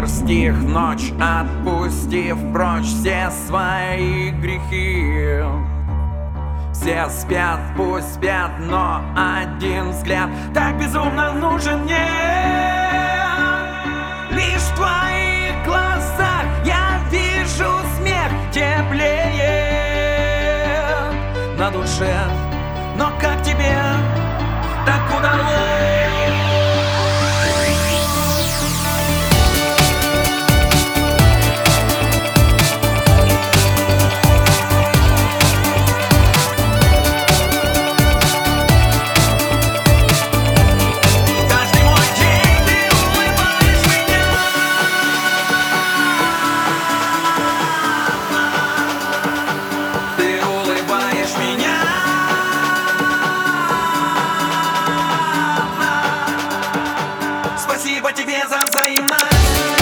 Мир стих, ночь отпустив прочь все свои грехи. Все спят, пусть спят, но один взгляд так безумно нужен мне. Лишь в твоих глазах я вижу смех теплее на душе. Но как тебе так удалось? тебе за взаимность